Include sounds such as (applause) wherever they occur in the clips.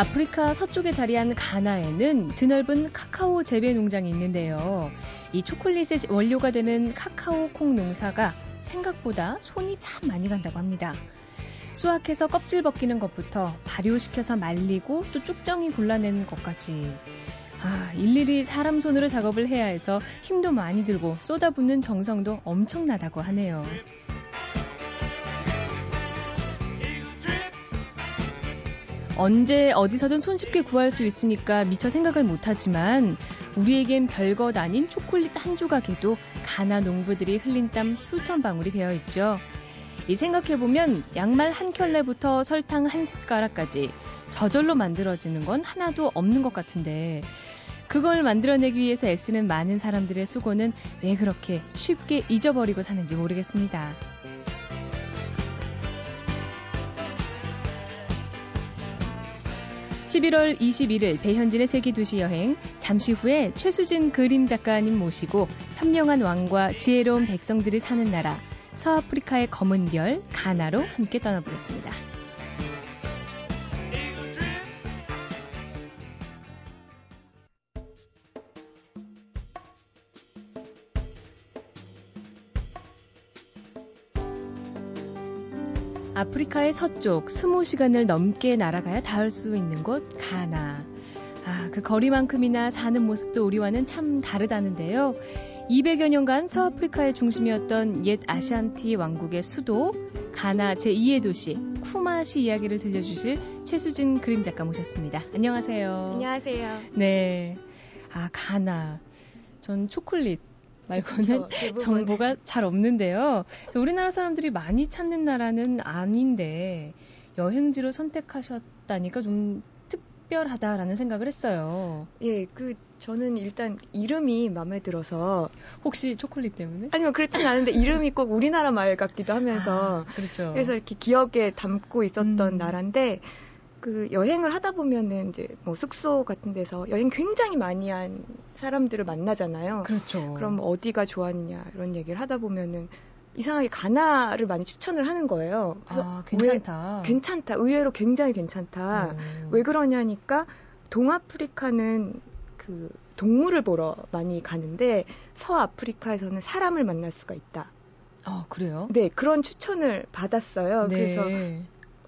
아프리카 서쪽에 자리한 가나에는 드넓은 카카오 재배 농장이 있는데요. 이 초콜릿의 원료가 되는 카카오 콩 농사가 생각보다 손이 참 많이 간다고 합니다. 수확해서 껍질 벗기는 것부터 발효시켜서 말리고 또 쭉정이 골라내는 것까지 아, 일일이 사람 손으로 작업을 해야 해서 힘도 많이 들고 쏟아붓는 정성도 엄청나다고 하네요. 언제 어디서든 손쉽게 구할 수 있으니까 미처 생각을 못하지만 우리에겐 별것 아닌 초콜릿 한 조각에도 가나 농부들이 흘린 땀 수천 방울이 배어 있죠. 이 생각해보면 양말 한 켤레부터 설탕 한 숟가락까지 저절로 만들어지는 건 하나도 없는 것 같은데 그걸 만들어내기 위해서 애쓰는 많은 사람들의 수고는 왜 그렇게 쉽게 잊어버리고 사는지 모르겠습니다. 11월 21일 배현진의 세계 도시 여행 잠시 후에 최수진 그림 작가님 모시고 현명한 왕과 지혜로운 백성들이 사는 나라 서아프리카의 검은 별 가나로 함께 떠나보겠습니다. 아프리카의 서쪽 20시간을 넘게 날아가야 닿을 수 있는 곳 가나. 아, 그 거리만큼이나 사는 모습도 우리와는 참 다르다는데요. 200여 년간 서아프리카의 중심이었던 옛 아시안티 왕국의 수도 가나 제2의 도시 쿠마시 이야기를 들려주실 최수진 그림 작가 모셨습니다. 안녕하세요. 안녕하세요. 네. 아, 가나. 전 초콜릿 말고는 그렇죠, 정보가 잘 없는데요. 우리나라 사람들이 많이 찾는 나라는 아닌데 여행지로 선택하셨다니까 좀 특별하다라는 생각을 했어요. 예, 그 저는 일단 이름이 마음에 들어서 혹시 초콜릿 때문에? 아니면 그렇진 않은데 이름이 꼭 우리나라 말 같기도 하면서 아, 그렇죠. 그래서 이렇게 기억에 담고 있었던 음. 나라인데 그 여행을 하다 보면은 이제 뭐 숙소 같은 데서 여행 굉장히 많이 한 사람들을 만나잖아요. 그렇죠. 그럼 어디가 좋았냐 이런 얘기를 하다 보면은 이상하게 가나를 많이 추천을 하는 거예요. 그래서 아, 괜찮다. 왜, 괜찮다. 의외로 굉장히 괜찮다. 음. 왜 그러냐니까 동아프리카는 그 동물을 보러 많이 가는데 서아프리카에서는 사람을 만날 수가 있다. 아, 그래요? 네, 그런 추천을 받았어요. 네. 그래서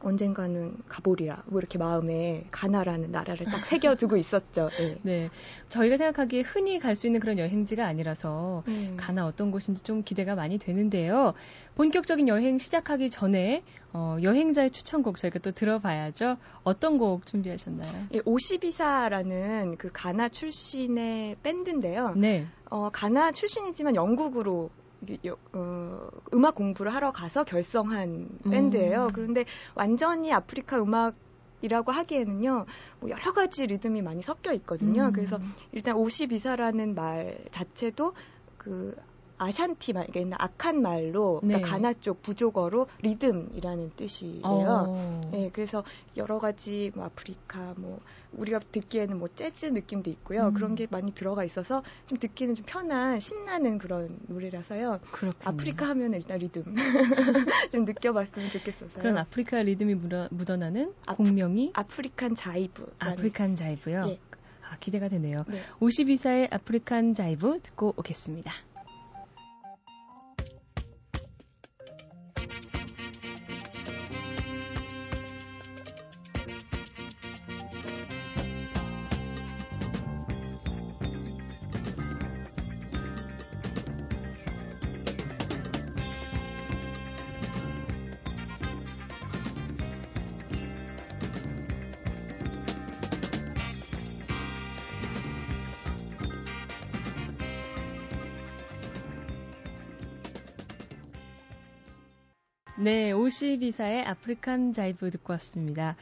언젠가는 가보리라 뭐 이렇게 마음에 가나라는 나라를 딱 새겨두고 있었죠. 네. 네. 저희가 생각하기에 흔히 갈 수 있는 그런 여행지가 아니라서 음. 가나 어떤 곳인지 좀 기대가 많이 되는데요. 본격적인 여행 시작하기 전에 어, 여행자의 추천곡 저희가 또 들어봐야죠. 어떤 곡 준비하셨나요? 예, 오시비사라는 그 가나 출신의 밴드인데요. 네. 어, 가나 출신이지만 영국으로 어, 음악 공부를 하러 가서 결성한 음. 밴드예요. 그런데 완전히 아프리카 음악 이라고 하기에는요, 뭐 여러 가지 리듬이 많이 섞여 있거든요. 음. 그래서 일단 52사라는 말 자체도 그 아샨티 말, 그러니까 악한 말로 그러니까 네. 가나 쪽 부족어로 리듬이라는 뜻이에요. 어. 네, 그래서 여러 가지 뭐 아프리카 뭐 우리가 듣기에는 뭐 재즈 느낌도 있고요. 음. 그런 게 많이 들어가 있어서 좀 듣기는 좀 편한 신나는 그런 노래라서요. 그렇군요. 아프리카 하면 일단 리듬 (laughs) 좀 느껴봤으면 좋겠어서요. 그런 아프리카 리듬이 묻어, 묻어나는 아프, 곡명이 African Jive. African Jive요. 예. 아, 기대가 되네요. 네. Osibisa의 African Jive 듣고 오겠습니다. 네, Osibisa의 African Jive 듣고 왔습니다.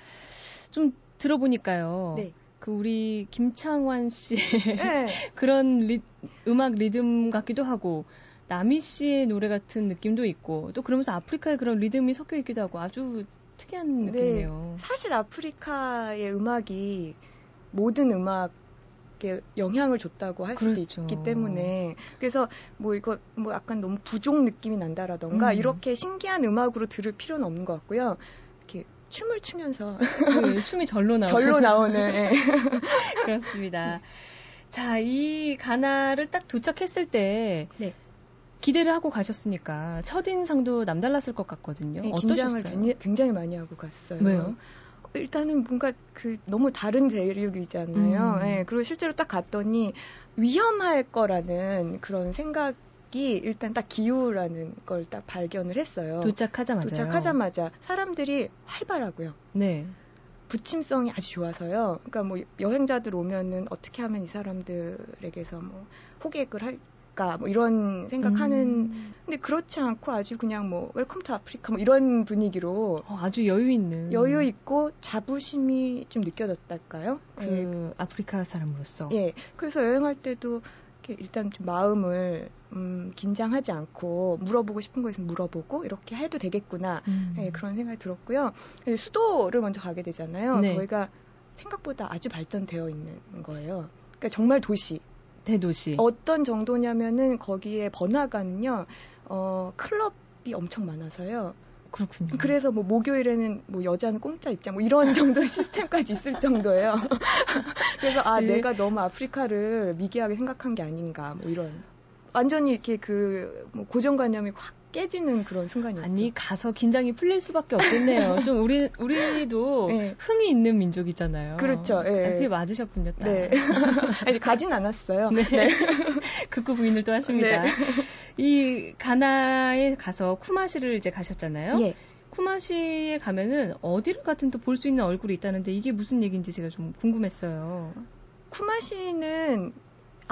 좀 들어보니까요. 네. 그 우리 김창완 씨의 네. (laughs) 그런 리, 음악 리듬 같기도 하고 나미 씨의 노래 같은 느낌도 있고 또 그러면서 아프리카의 그런 리듬이 섞여 있기도 하고 아주 특이한 네. 느낌이에요. 네, 사실 아프리카의 음악이 모든 음악 이렇게 영향을 줬다고 할 수도 그렇죠. 있기 때문에 그래서 뭐 이거 뭐 약간 너무 부족 느낌이 난다라던가 음. 이렇게 신기한 음악으로 들을 필요는 없는 것 같고요. 이렇게 춤을 추면서 그 춤이 절로 나오는 절로 나오는 예. (laughs) 그렇습니다. 자, 이 가나를 딱 도착했을 때 네. 기대를 하고 가셨으니까 첫 인상도 남달랐을 것 같거든요. 네, 어떠셨어요? 굉장히 많이 하고 갔어요. 왜요? 일단은 뭔가 그 너무 다른 대륙이잖아요. 음. 예, 그리고 실제로 딱 갔더니 위험할 거라는 그런 생각 이 일단 딱 기우라는 걸 딱 발견을 했어요. 도착하자마자 도착하자마자 사람들이 활발하고요. 네. 붙임성이 아주 좋아서요. 그러니까 뭐 여행자들 오면은 어떻게 하면 이 사람들에게서 뭐 호객을 할 까 뭐 이런 생각하는 음. 근데 그렇지 않고 아주 그냥 뭐 Welcome to Africa 뭐 이런 분위기로 어, 아주 여유 있는 여유 있고 자부심이 좀 느껴졌달까요? 그 예. 아프리카 사람으로서 예. 그래서 여행할 때도 이렇게 일단 좀 마음을 음, 긴장하지 않고 물어보고 싶은 거 있으면 물어보고 이렇게 해도 되겠구나. 음. 예, 그런 생각이 들었고요. 예, 수도를 먼저 가게 되잖아요. 네. 거기가 생각보다 아주 발전되어 있는 거예요. 그러니까 정말 도시. 대도시 어떤 정도냐면은 거기에 번화가는요, 어, 클럽이 엄청 많아서요. 그렇군요. 그래서 뭐 목요일에는 뭐 여자는 공짜 입장 뭐 이런 정도의 (laughs) 시스템까지 있을 정도예요. (laughs) 그래서 아 네. 내가 너무 아프리카를 미개하게 생각한 게 아닌가 뭐 이런 완전히 이렇게 그 뭐 고정관념이 확 깨지는 그런 순간이었죠. 아니 가서 긴장이 풀릴 수밖에 없겠네요. (laughs) 좀 우리 우리도 네. 흥이 있는 민족이잖아요. 그렇죠, 예. 아, 그게 맞으셨군요. 딱. 네. (laughs) 아니 가진 않았어요. 네. (laughs) 극구 부인을 또 하십니다. 네. 이 가나에 가서 쿠마시를 이제 가셨잖아요. 예. 쿠마시에 가면은 어디를 가든 또볼 수 있는 얼굴이 있다는데 이게 무슨 얘기인지 제가 좀 궁금했어요. 쿠마시는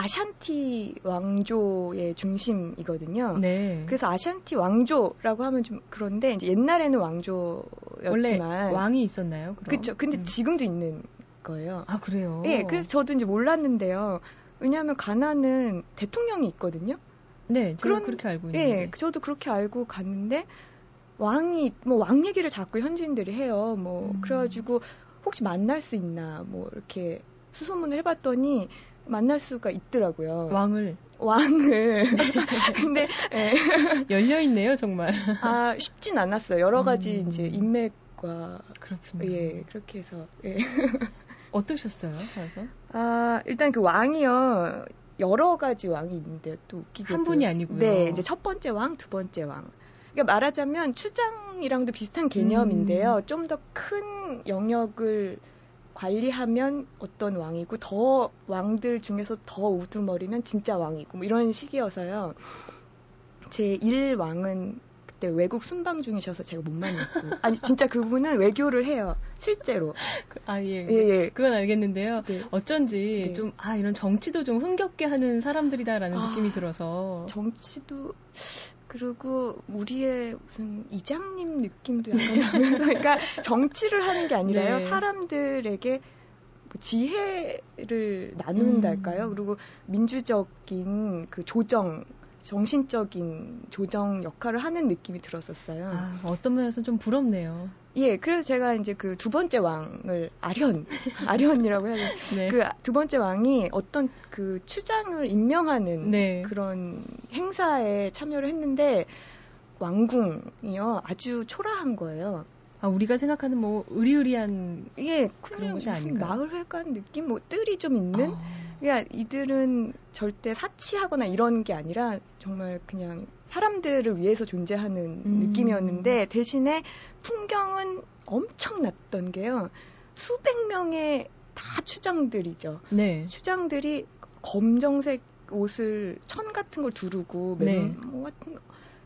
아샨티 왕조의 중심이거든요. 네. 그래서 아샨티 왕조라고 하면 좀 그런데 옛날에는 왕조였지만 원래 왕이 있었나요? 그렇죠. 근데 음. 지금도 있는 거예요. 아 그래요. 예, 그래서 저도 이제 몰랐는데요. 왜냐하면 가나는 대통령이 있거든요. 네, 그런- 그렇게 알고 있는데. 예, 저도 그렇게 알고 갔는데 왕이 뭐 왕 얘기를 자꾸 현지인들이 해요. 뭐 음. 그래가지고 혹시 만날 수 있나 뭐 이렇게 수소문을 해봤더니 만날 수가 있더라고요. 왕을 왕을. (laughs) 근데 예, 열려 있네요, 정말. 아 쉽진 않았어요. 여러 가지 음. 이제 인맥과 그렇군요. 예 그렇게 해서 예. (laughs) 어떠셨어요, 가서? 아, 일단 그 왕이요. 여러 가지 왕이 있는데요. 또 웃기게도. 한 분이 아니고요. 네, 이제 첫 번째 왕, 두 번째 왕. 그러니까 말하자면 추장이랑도 비슷한 개념인데요. 음. 좀더 큰 영역을 관리하면 어떤 왕이고 더 왕들 중에서 더 우두머리면 진짜 왕이고 뭐 이런 식이어서요. 제 1왕은 그때 외국 순방 중이셔서 제가 못 만났고 (laughs) 아니 진짜 그분은 외교를 해요. 실제로. 그- 아, 예. 예, 예. 그건 알겠는데요. 네. 어쩐지 네. 좀, 아, 이런 정치도 좀 흥겹게 하는 사람들이다라는 아, 느낌이 들어서. 정치도 그리고 우리의 무슨 이장님 느낌도 약간 (laughs) 나면서 그러니까 정치를 하는 게 아니라요 네. 사람들에게 뭐 지혜를 나눈달까요 음. 그리고 민주적인 그 조정 정신적인 조정 역할을 하는 느낌이 들었었어요. 아, 어떤 면에서는 좀 부럽네요. 예, 그래서 제가 이제 그 두 번째 왕을 아련, (laughs) 아련이라고 해야 되나? 네. 그두 번째 왕이 어떤 그 추장을 임명하는 네. 그런 행사에 참여를 했는데 왕궁이요 아주 초라한 거예요. 아, 우리가 생각하는 뭐, 의리의리한. 이게 그런 그냥 곳이 무슨 아닌가요? 마을 회관 느낌, 뭐 뜰이 좀 있는. 아, 그냥 이들은 절대 사치하거나 이런 게 아니라 정말 그냥 사람들을 위해서 존재하는 음. 느낌이었는데 대신에 풍경은 엄청났던 게요. 수백 명의 다 추장들이죠. 네. 추장들이 검정색 옷을 천 같은 걸 두르고 네. 맨- 뭐 같은.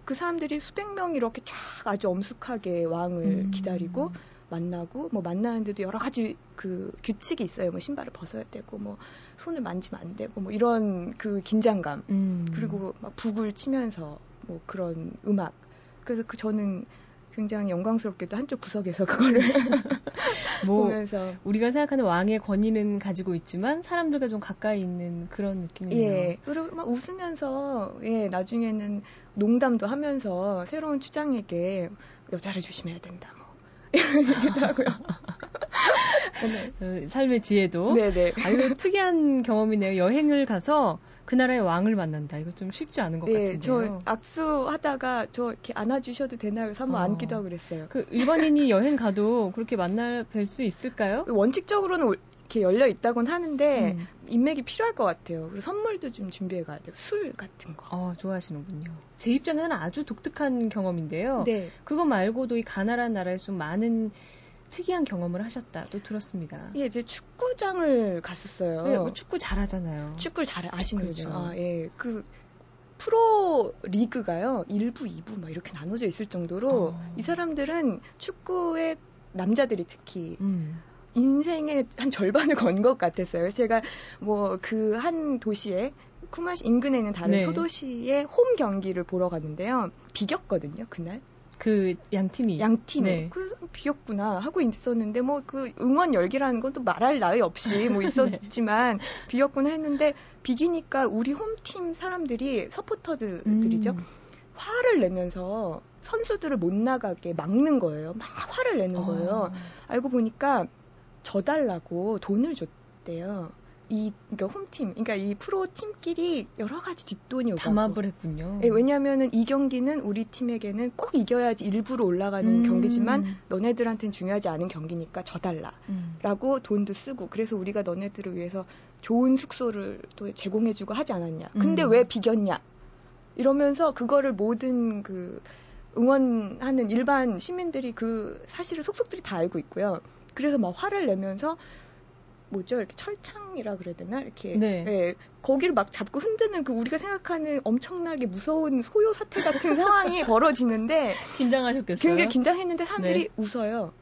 그 사람들이 수백 명이 이렇게 쫙 아주 엄숙하게 왕을 음. 기다리고 만나고 뭐 만나는데도 여러 가지 그 규칙이 있어요. 뭐 신발을 벗어야 되고 뭐 손을 만지면 안 되고 뭐 이런 그 긴장감 음. 그리고 막 북을 치면서 뭐 그런 음악 그래서 그 저는 굉장히 영광스럽게도 한쪽 구석에서 (laughs) 그거를 (laughs) 뭐, 보면서 우리가 생각하는 왕의 권위는 가지고 있지만 사람들과 좀 가까이 있는 그런 느낌이네요. 예 그리고 막 웃으면서 예 나중에는 농담도 하면서 새로운 추장에게 여자를 조심해야 된다 뭐 이런 얘기도 하고요. 어, 삶의 지혜도. 네네. 아, 이거 특이한 경험이네요. 여행을 가서 그 나라의 왕을 만난다. 이거 좀 쉽지 않은 것 네, 같은데요. 저 악수 하다가 저 이렇게 안아주셔도 되나요? 그래서 한번 어. 안기도 하고 그랬어요. 그 일반인이 여행 가도 그렇게 만날 뵐 수 있을까요? 원칙적으로는 올- 이렇게 열려 있다곤 하는데 음. 인맥이 필요할 것 같아요. 그리고 선물도 좀 준비해 가야 돼요. 술 같은 거. 어, 좋아하시는군요. 제 입장에서는 아주 독특한 경험인데요. 네. 그거 말고도 이 가나라는 나라에서 좀 많은 특이한 경험을 하셨다. 또 들었습니다. 예, 이제 축구장을 갔었어요. 네, 뭐 축구 잘하잖아요. 축구를 잘 아시는군요. 그렇죠. 아, 예. 그 프로 리그가요. 1부, 2부 막 이렇게 나눠져 있을 정도로 어. 이 사람들은 축구에 남자들이 특히 음. 인생의 한 절반을 건 것 같았어요. 제가 뭐 그 한 도시에 쿠마시 인근에 있는 다른 네. 소도시의 홈 경기를 보러 갔는데요. 비겼거든요, 그날. 그 양팀이 양 팀이. 네. 그래서 비겼구나 하고 있었는데 뭐 그 응원 열기라는 건 또 말할 나위 없이 뭐 (laughs) 있었지만 비겼구나 했는데 비기니까 우리 홈팀 사람들이 서포터들이죠. 음. 화를 내면서 선수들을 못 나가게 막는 거예요. 막 화를 내는 거예요. 어. 알고 보니까 져달라고 돈을 줬대요. 이 그러니까 홈팀, 그러니까 이 프로 팀끼리 여러 가지 뒷돈이 오고. 담합을 했군요. 예, 왜냐하면은 이 경기는 우리 팀에게는 꼭 이겨야지 일부러 올라가는 음. 경기지만 너네들한테는 중요하지 않은 경기니까 져달라. 음. 라고 돈도 쓰고 그래서 우리가 너네들을 위해서 좋은 숙소를 또 제공해주고 하지 않았냐. 근데 음. 왜 비겼냐? 이러면서 그거를 모든 그 응원하는 일반 시민들이 그 사실을 속속들이 다 알고 있고요. 그래서 막 화를 내면서 뭐죠? 이렇게 철창이라 그래야 되나? 이렇게 네. 예, 거기를 막 잡고 흔드는 그 우리가 생각하는 엄청나게 무서운 소요 사태 같은 상황이 (laughs) 벌어지는데 긴장하셨겠어요. 굉장히 긴장했는데 사람들이 네. 웃어요.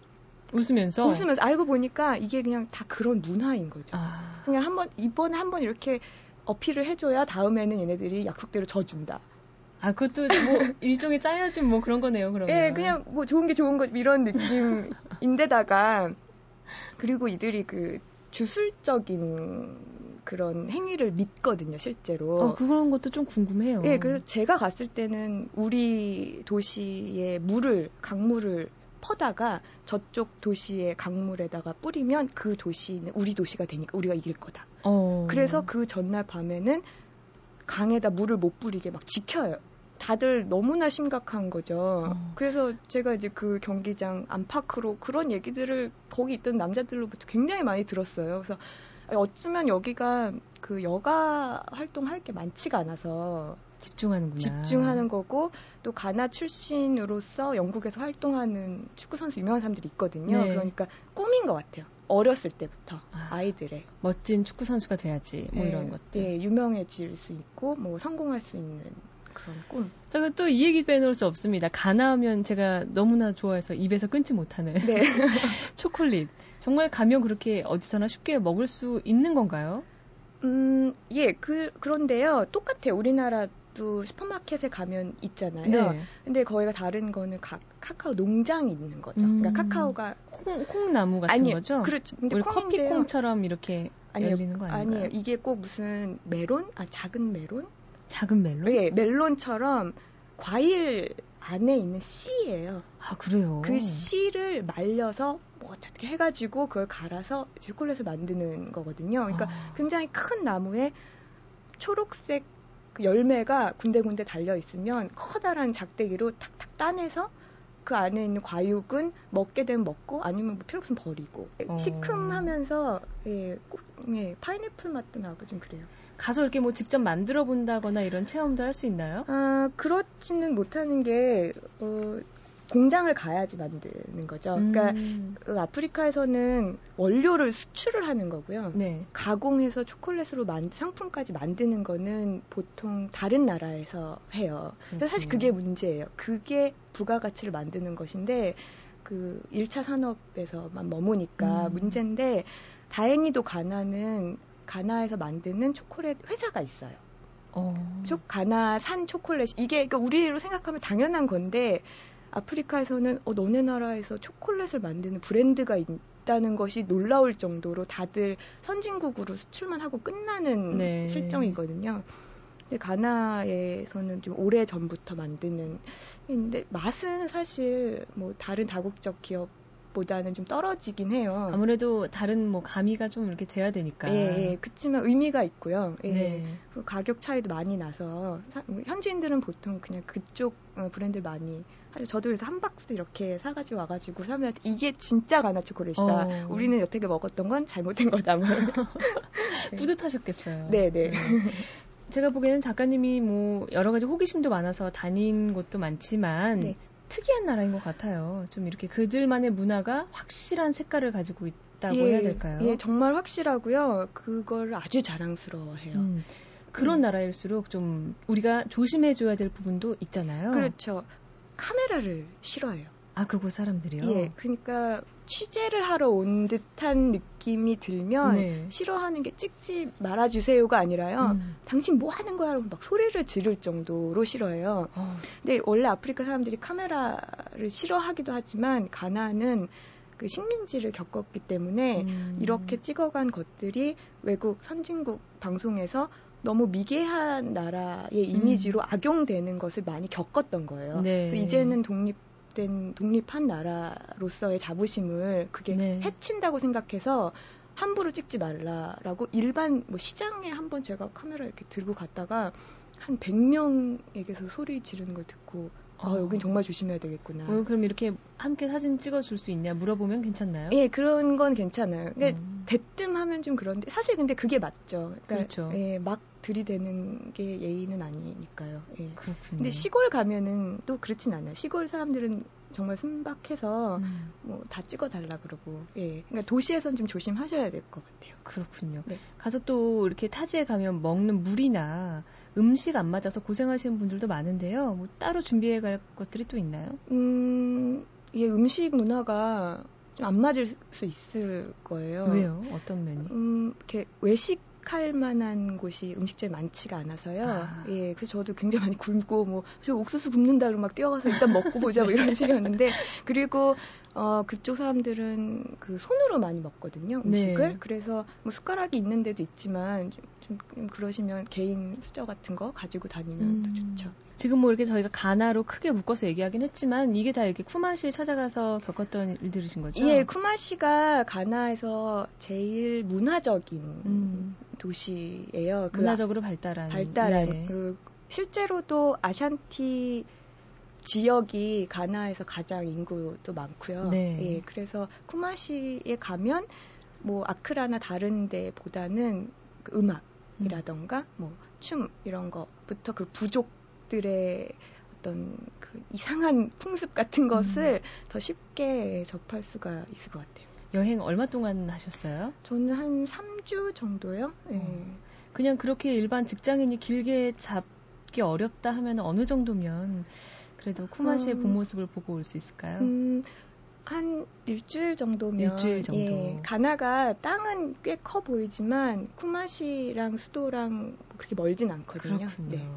웃으면서 웃으면서 알고 보니까 이게 그냥 다 그런 문화인 거죠. 아. 그냥 한번 이번에 한번 이렇게 어필을 해줘야 다음에는 얘네들이 약속대로 져준다. 아, 그것도 뭐 (laughs) 일종의 짜여진 뭐 그런 거네요, 그러면. 예, 그냥 뭐 좋은 게 좋은 것 이런 느낌인데다가 그리고 이들이 그 주술적인 그런 행위를 믿거든요, 실제로. 어, 그런 것도 좀 궁금해요. 예, 그래서 제가 갔을 때는 우리 도시의 물을 강물을 퍼다가 저쪽 도시의 강물에다가 뿌리면 그 도시는 우리 도시가 되니까 우리가 이길 거다. 어. 그래서 그 전날 밤에는 강에다 물을 못 뿌리게 막 지켜요. 다들 너무나 심각한 거죠. 어. 그래서 제가 이제 그 경기장 안팎으로 그런 얘기들을 거기 있던 남자들로부터 굉장히 많이 들었어요. 그래서 어쩌면 여기가 그 여가 활동할 게 많지가 않아서 집중하는구나. 집중하는 거고 또 가나 출신으로서 영국에서 활동하는 축구 선수 유명한 사람들이 있거든요. 네. 그러니까 꿈인 것 같아요. 어렸을 때부터 아. 아이들의 멋진 축구 선수가 돼야지. 뭐 네, 이런 것들. 네, 유명해질 수 있고 뭐 성공할 수 있는 그런 꿈. 제가 또 이 얘기 빼놓을 수 없습니다. 가나하면 제가 너무나 좋아해서 입에서 끊지 못하는 네. (laughs) 초콜릿. 정말 가면 그렇게 어디서나 쉽게 먹을 수 있는 건가요? 음, 예, 그 그런데요. 똑같아요. 우리나라도 슈퍼마켓에 가면 있잖아요. 네. 근데 거기가 다른 거는 각 카카오 농장이 있는 거죠. 음. 그러니까 카카오가 콩, 콩나무 같은 아니, 거죠? 그렇죠. 우리 콩인데요. 커피콩처럼 이렇게 아니요, 열리는 거 아닌가요? 아니에요. 이게 꼭 무슨 메론? 아, 작은 메론? 작은 멜론? 예, 멜론처럼 과일 안에 있는 씨예요. 아 그래요. 그 씨를 말려서 뭐 어떻게 해가지고 그걸 갈아서 초콜릿을 만드는 거거든요. 그러니까 아. 굉장히 큰 나무에 초록색 그 열매가 군데군데 달려 있으면 커다란 작대기로 탁탁 따내서 그 안에 있는 과육은 먹게 되면 먹고 아니면 뭐 필요 없으면 버리고 어. 시큼하면서 예, 꼭, 예, 파인애플 맛도 나고 좀 그래요. 가서 이렇게 뭐 직접 만들어 본다거나 이런 체험도 할 수 있나요? 아 그렇지는 못하는 게 어, 공장을 가야지 만드는 거죠. 그러니까 음, 그 아프리카에서는 원료를 수출을 하는 거고요. 네. 가공해서 초콜릿으로 만, 상품까지 만드는 거는 보통 다른 나라에서 해요. 사실. 그게 문제예요. 그게 부가가치를 만드는 것인데 그 1차 산업에서만 머무니까 음. 문제인데 다행히도 가나는 가나에서 만드는 초콜릿 회사가 있어요. 어. 초 가나 산 초콜릿 이게 그러니까 우리로 생각하면 당연한 건데 아프리카에서는 어, 너네 나라에서 초콜릿을 만드는 브랜드가 있다는 것이 놀라울 정도로 다들 선진국으로 수출만 하고 끝나는 네. 실정이거든요. 근데 가나에서는 좀 오래 전부터 만드는 근데 맛은 사실 뭐 다른 다국적 기업 보다는 좀 떨어지긴 해요. 아무래도 다른 뭐 가미가 좀 이렇게 돼야 되니까. 예, 예. 그렇지만 의미가 있고요. 예. 네. 그 가격 차이도 많이 나서 사, 뭐 현지인들은 보통 그냥 그쪽 어, 브랜드 많이 하죠. 저도 그래서 한 박스 이렇게 사가지고 와가지고 사람들한테 이게 진짜 가나 초콜릿이다. 어. 우리는 여태껏 먹었던 건 잘못된 거다. 뭐. (laughs) 뿌듯하셨겠어요. 네, 네. 제가 보기에는 작가님이 뭐 여러 가지 호기심도 많아서 다닌 곳도 많지만 네. 특이한 나라인 것 같아요. 좀 이렇게 그들만의 문화가 확실한 색깔을 가지고 있다고 예, 해야 될까요? 예, 정말 확실하고요. 그걸 아주 자랑스러워해요. 음, 그런 음. 나라일수록 좀 우리가 조심해줘야 될 부분도 있잖아요. 그렇죠. 카메라를 싫어해요. 아 그곳 사람들이요. 예, 그러니까 취재를 하러 온 듯한 느낌이 들면 네. 싫어하는 게 찍지 말아주세요가 아니라요. 음. 당신 뭐 하는 거야? 라고 막 소리를 지를 정도로 싫어해요. 어, 근데 원래 아프리카 사람들이 카메라를 싫어하기도 하지만 가나는 그 식민지를 겪었기 때문에 음. 이렇게 찍어간 것들이 외국 선진국 방송에서 너무 미개한 나라의 이미지로 악용되는 것을 많이 겪었던 거예요. 음. 네. 그래서 이제는 독립 된 독립한 나라로서의 자부심을 그게 네. 해친다고 생각해서 함부로 찍지 말라라고 일반 뭐 시장에 한번 제가 카메라 이렇게 들고 갔다가 한 100명에게서 소리 지르는 걸 듣고 아, 어. 여긴 정말 조심해야 되겠구나. 어, 그럼 이렇게 함께 사진 찍어줄 수 있냐 물어보면 괜찮나요? 예, 그런 건 괜찮아요. 그러니까 음. 대뜸 하면 좀 그런데 사실 근데 그게 맞죠. 그러니까 그렇죠. 예, 막 들이대는 게 예의는 아니니까요. 예. 그렇군요. 근데 시골 가면은 또 그렇진 않아요. 시골 사람들은 정말 순박해서 음, 뭐다 찍어 달라 그러고. 예. 그러니까 도시에선 좀 조심하셔야 될 것 같아요. 그렇군요. 네. 가서 또 이렇게 타지에 가면 먹는 물이나 음식 안 맞아서 고생하시는 분들도 많은데요. 뭐 따로 준비해 갈 것들이 또 있나요? 음, 예, 음식 문화가 좀 안 맞을 수 있을 거예요. 왜요? 어떤 면이? 음, 이렇게 외식 할 만한 곳이 음식점이 많지가 않아서요. 아. 예, 그래서 저도 굉장히 많이 굶고 뭐 저 옥수수 굽는다 그러면 막 뛰어가서 일단 먹고 보자 뭐 이런 식이었는데 그리고 어 그쪽 사람들은 그 손으로 많이 먹거든요 음식을. 네. 그래서 뭐 숟가락이 있는 데도 있지만 좀, 좀, 좀 그러시면 개인 수저 같은 거 가지고 다니면 더 음. 좋죠. 지금 뭐 이렇게 저희가 가나로 크게 묶어서 얘기하긴 했지만 이게 다 이렇게 쿠마시에 찾아가서 겪었던 일들이신 거죠? 예, 쿠마시가 가나에서 제일 문화적인 음, 도시예요. 그 문화적으로 발달한 발달한 네. 그 실제로도 아샨티 지역이 가나에서 가장 인구도 많고요. 네. 예, 그래서 쿠마시에 가면 뭐 아크라나 다른 데보다는 그 음악이라던가 뭐 춤 이런 거부터 그 부족들의 어떤 그 이상한 풍습 같은 것을 더 쉽게 접할 수가 있을 것 같아요. 여행 얼마 동안 하셨어요? 저는 한 3주 정도요. 예. 어. 그냥 그렇게 일반 직장인이 길게 잡기 어렵다 하면 어느 정도면 그래도 쿠마시의 음. 본 모습을 보고 올 수 있을까요? 음, 한 일주일 정도면 일주일 정도. 예, 가나가 땅은 꽤 커 보이지만 쿠마시랑 수도랑 뭐 그렇게 멀진 않거든요. 그렇군요. 네.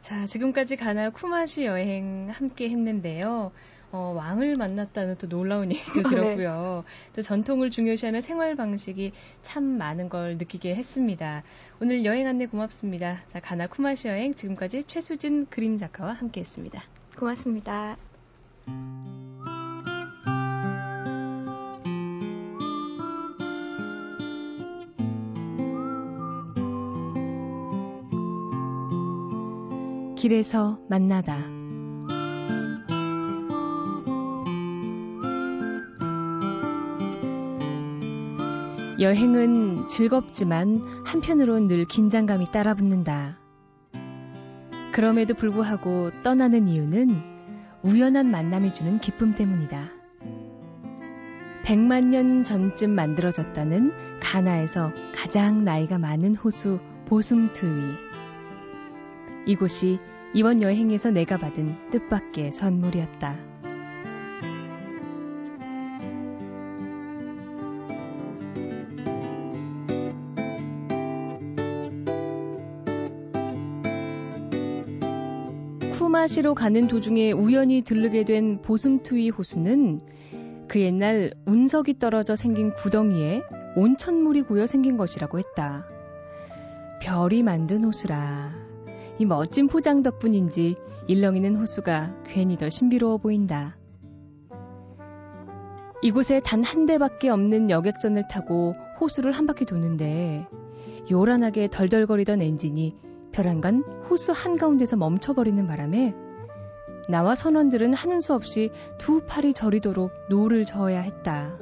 자, 지금까지 가나 쿠마시 여행 함께 했는데요. 어, 왕을 만났다는 또 놀라운 (laughs) 얘기도 네. 들었고요. 또 전통을 중요시하는 생활 방식이 참 많은 걸 느끼게 했습니다. 오늘 여행 안내 고맙습니다. 자, 가나 쿠마시 여행 지금까지 최수진 그림 작가와 함께 했습니다. 고맙습니다. 길에서 만나다. 여행은 즐겁지만 한편으론 늘 긴장감이 따라붙는다. 그럼에도 불구하고 떠나는 이유는 우연한 만남이 주는 기쁨 때문이다. 100만 년 전쯤 만들어졌다는 가나에서 가장 나이가 많은 호수 보숨트위. 이곳이 이번 여행에서 내가 받은 뜻밖의 선물이었다. 쿠마시로 가는 도중에 우연히 들르게 된 보슴투이 호수는 그 옛날 운석이 떨어져 생긴 구덩이에 온천물이 고여 생긴 것이라고 했다. 별이 만든 호수라. 이 멋진 포장 덕분인지 일렁이는 호수가 괜히 더 신비로워 보인다. 이곳에 단 한 대밖에 없는 여객선을 타고 호수를 한 바퀴 도는데 요란하게 덜덜거리던 엔진이 별안간 호수 한가운데서 멈춰버리는 바람에 나와 선원들은 하는 수 없이 두 팔이 저리도록 노를 저어야 했다.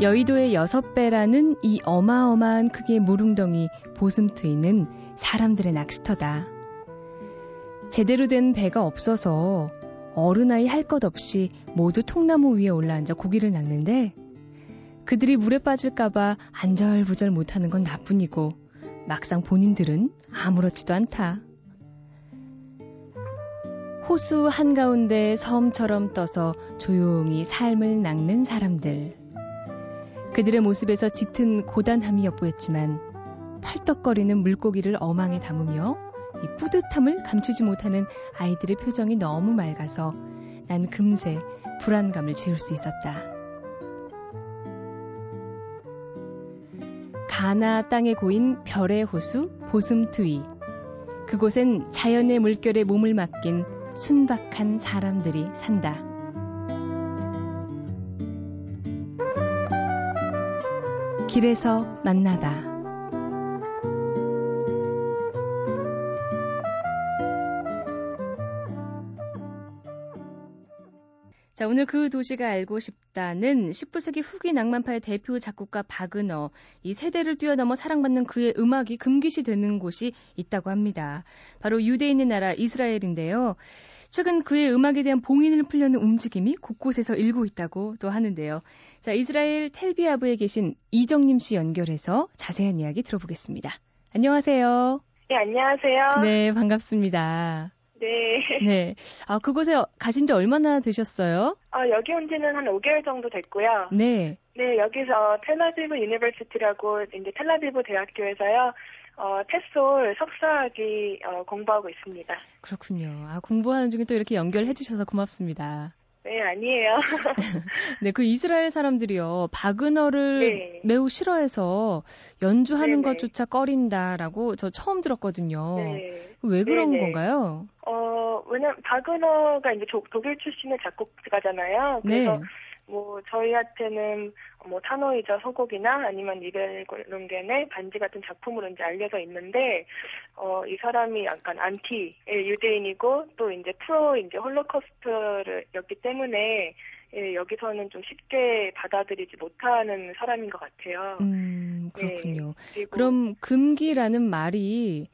여의도의 여섯 배라는 이 어마어마한 크기의 물웅덩이 보숨트위는 사람들의 낚시터다. 제대로 된 배가 없어서 어른아이 할 것 없이 모두 통나무 위에 올라앉아 고기를 낚는데 그들이 물에 빠질까봐 안절부절 못하는 건 나뿐이고 막상 본인들은 아무렇지도 않다. 호수 한가운데 섬처럼 떠서 조용히 삶을 낚는 사람들. 그들의 모습에서 짙은 고단함이 엿보였지만 팔떡거리는 물고기를 어망에 담으며 이 뿌듯함을 감추지 못하는 아이들의 표정이 너무 맑아서 난 금세 불안감을 지울 수 있었다. 가나 땅에 고인 별의 호수 보슴투이. 그곳엔 자연의 물결에 몸을 맡긴 순박한 사람들이 산다. 길에서 만나다. 자, 오늘 그 도시가 알고 싶다는 19세기 후기 낭만파의 대표 작곡가 박은어. 이 세대를 뛰어넘어 사랑받는 그의 음악이 금기시 되는 곳이 있다고 합니다. 바로 유대인의 나라 이스라엘인데요. 최근 그의 음악에 대한 봉인을 풀려는 움직임이 곳곳에서 일고 있다고 또 하는데요. 자, 이스라엘 텔비아브에 계신 이정님 씨 연결해서 자세한 이야기 들어보겠습니다. 안녕하세요. 네, 안녕하세요. 네, 반갑습니다. 네. 네. 아, 그곳에 가신 지 얼마나 되셨어요? 아, 여기 온 지는 한 5개월 정도 됐고요. 네. 네, 여기서 Tel Aviv University라고 이제 텔아비브 대학교에서요. 어, TESOL 석사학위 어, 공부하고 있습니다. 그렇군요. 아, 공부하는 중에 또 이렇게 연결해 주셔서 고맙습니다. 네, 아니에요. (laughs) 네, 그 이스라엘 사람들이요. 바그너를 네. 매우 싫어해서 연주하는 네네. 것조차 꺼린다라고 저 처음 들었거든요. 네. 왜 그런 네네. 건가요? 어, 왜냐면 바그너가 이제 독일 출신의 작곡가잖아요. 그래서 네. 뭐 저희한테는 뭐 탄호이저 서곡이나 아니면 니벨룽겐의 반지 같은 작품으로 이제 알려져 있는데 어 이 사람이 약간 안티 유대인이고 또 이제 프로 이제 홀로코스트였기 때문에 예, 여기서는 좀 쉽게 받아들이지 못하는 사람인 것 같아요. 음, 그렇군요. 네, 그럼 금기라는 말이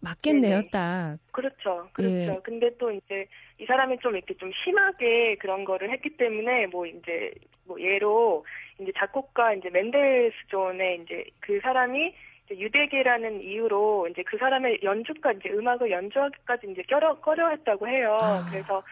맞겠네요, 네네. 딱. 그렇죠. 그렇죠. 예. 근데 또 이제 이 사람이 좀 이렇게 좀 심하게 그런 거를 했기 때문에 뭐 이제 뭐 예로 이제 작곡가 이제 멘델스존의 이제 그 사람이 이제 유대계라는 이유로 이제 그 사람의 연주까지 이제 음악을 연주하기까지 이제 꺼려 꺼려 했다고 해요. 아. 그래서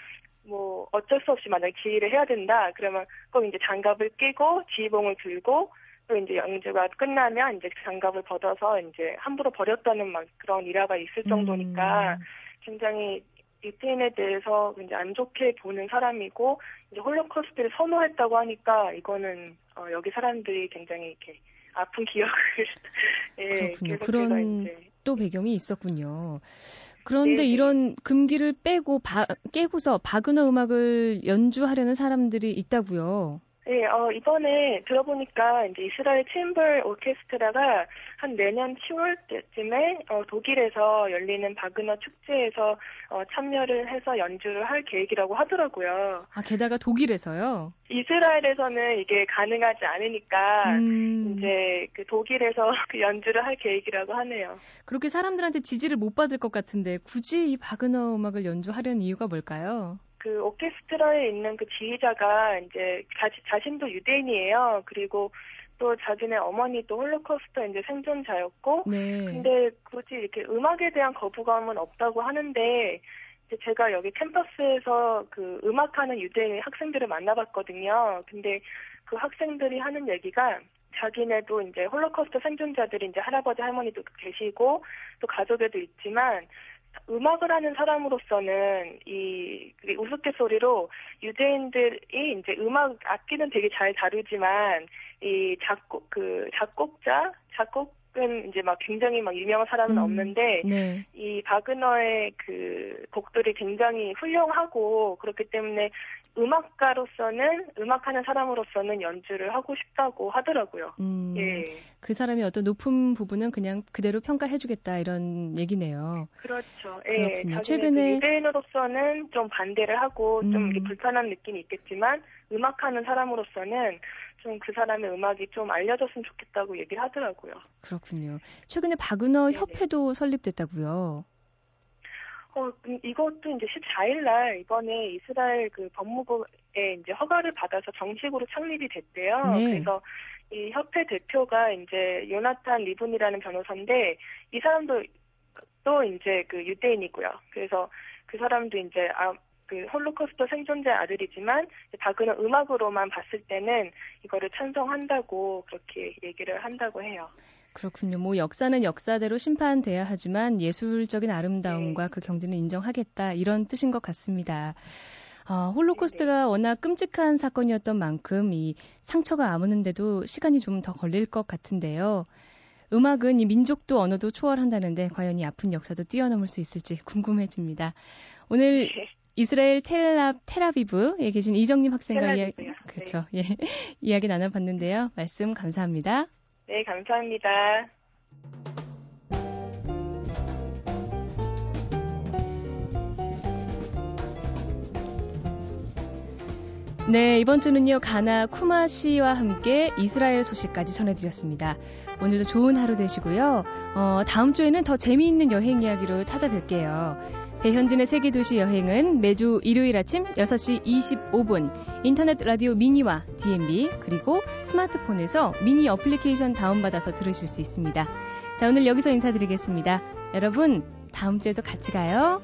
뭐 어쩔 수 없이 만약에 지휘를 해야 된다. 그러면 꼭 이제 장갑을 끼고 지휘봉을 들고 또 이제 연주가 끝나면 이제 장갑을 벗어서 이제 함부로 버렸다는 막 그런 일화가 있을 정도니까 음. 굉장히 유태인에 대해서 이제 안 좋게 보는 사람이고 이제 홀로코스트를 선호했다고 하니까 이거는 어, 여기 사람들이 굉장히 이렇게 아픈 기억을 (laughs) 예, 그렇군요. 그런 이제, 또 배경이 있었군요. 그런데 네네. 이런 금기를 빼고 바, 깨고서 바그너 음악을 연주하려는 사람들이 있다고요. 네, 어, 이번에 들어보니까 이제 이스라엘 챔벌 오케스트라가 한 내년 10월 때쯤에 어, 독일에서 열리는 바그너 축제에서 어, 참여를 해서 연주를 할 계획이라고 하더라고요. 아, 게다가 독일에서요? 이스라엘에서는 이게 가능하지 않으니까 음... 이제 그 독일에서 (laughs) 그 연주를 할 계획이라고 하네요. 그렇게 사람들한테 지지를 못 받을 것 같은데 굳이 이 바그너 음악을 연주하려는 이유가 뭘까요? 그 오케스트라에 있는 그 지휘자가 이제 자시, 자신도 유대인이에요. 그리고 또 자신의 어머니 또 홀로코스터 이제 생존자였고, 네. 근데 굳이 이렇게 음악에 대한 거부감은 없다고 하는데, 제가 여기 캠퍼스에서 그 음악하는 유대인 학생들을 만나봤거든요. 근데 그 학생들이 하는 얘기가 자기네도 이제 홀로코스터 생존자들이 이제 할아버지 할머니도 계시고 또 가족에도 있지만 음악을 하는 사람으로서는 이 우스갯소리로 유대인들이 이제 음악 악기는 되게 잘 다루지만 이 작곡 그 작곡자 작곡 음악은 이제 막 굉장히 막 유명한 사람은 음, 없는데 네. 이 바그너의 그 곡들이 굉장히 훌륭하고 그렇기 때문에 음악가로서는 음악하는 사람으로서는 연주를 하고 싶다고 하더라고요. 음, 예. 그 사람이 어떤 높은 부분은 그냥 그대로 평가해주겠다 이런 얘기네요. 그렇죠. 예. 자기는 최근에- 그 유대인으로서는 좀 반대를 하고 좀 음. 이렇게 불편한 느낌이 있겠지만 음악하는 사람으로서는 좀 그 사람의 음악이 좀 알려졌으면 좋겠다고 얘기를 하더라고요. 그렇군요. 최근에 바그너 네네. 협회도 설립됐다고요. 어, 음, 이것도 이제 14일 날 이번에 이스라엘 그 법무부에 이제 허가를 받아서 정식으로 창립이 됐대요. 네. 그래서 이 협회 대표가 이제 요나탄 리븐이라는 변호사인데 이 사람도 또 이제 그 유대인이고요. 그래서 그 사람도 이제 아, 그 홀로코스트 생존자 아들이지만 바그너 음악으로만 봤을 때는 이거를 찬성한다고 그렇게 얘기를 한다고 해요. 그렇군요. 뭐 역사는 역사대로 심판돼야 하지만 예술적인 아름다움과 네. 그 경지는 인정하겠다 이런 뜻인 것 같습니다. 아, 홀로코스트가 워낙 끔찍한 사건이었던 만큼 이 상처가 아무는데도 시간이 좀 더 걸릴 것 같은데요. 음악은 이 민족도 언어도 초월한다는데 과연 이 아픈 역사도 뛰어넘을 수 있을지 궁금해집니다. 오늘 네. 이스라엘 텔라, 테라비브에 계신 이정림 학생과 이야기, 텔라비브요. 그렇죠. 예. (laughs) 이야기 나눠봤는데요. 말씀 감사합니다. 네, 감사합니다. 네, 이번 주는요, 가나 쿠마시와 함께 이스라엘 소식까지 전해드렸습니다. 오늘도 좋은 하루 되시고요. 어, 다음 주에는 더 재미있는 여행 이야기로 찾아뵐게요. 배현진의 세계도시 여행은 매주 일요일 아침 6시 25분 인터넷 라디오 미니와 DMB 그리고 스마트폰에서 미니 어플리케이션 다운받아서 들으실 수 있습니다. 자, 오늘 여기서 인사드리겠습니다. 여러분, 다음 주에도 같이 가요.